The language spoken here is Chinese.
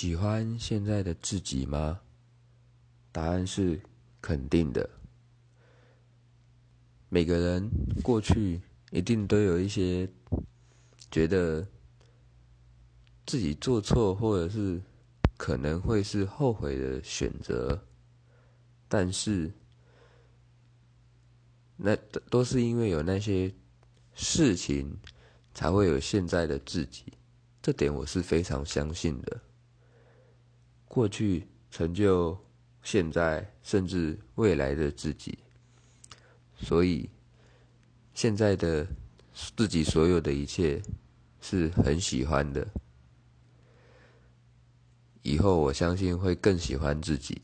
喜欢现在的自己吗？答案是肯定的。每个人过去一定都有一些觉得自己做错，或者是可能会是后悔的选择，但是那都是因为有那些事情，才会有现在的自己。这点我是非常相信的。过去成就现在，甚至未来的自己，所以现在的自己所有的一切是很喜欢的。以后我相信会更喜欢自己。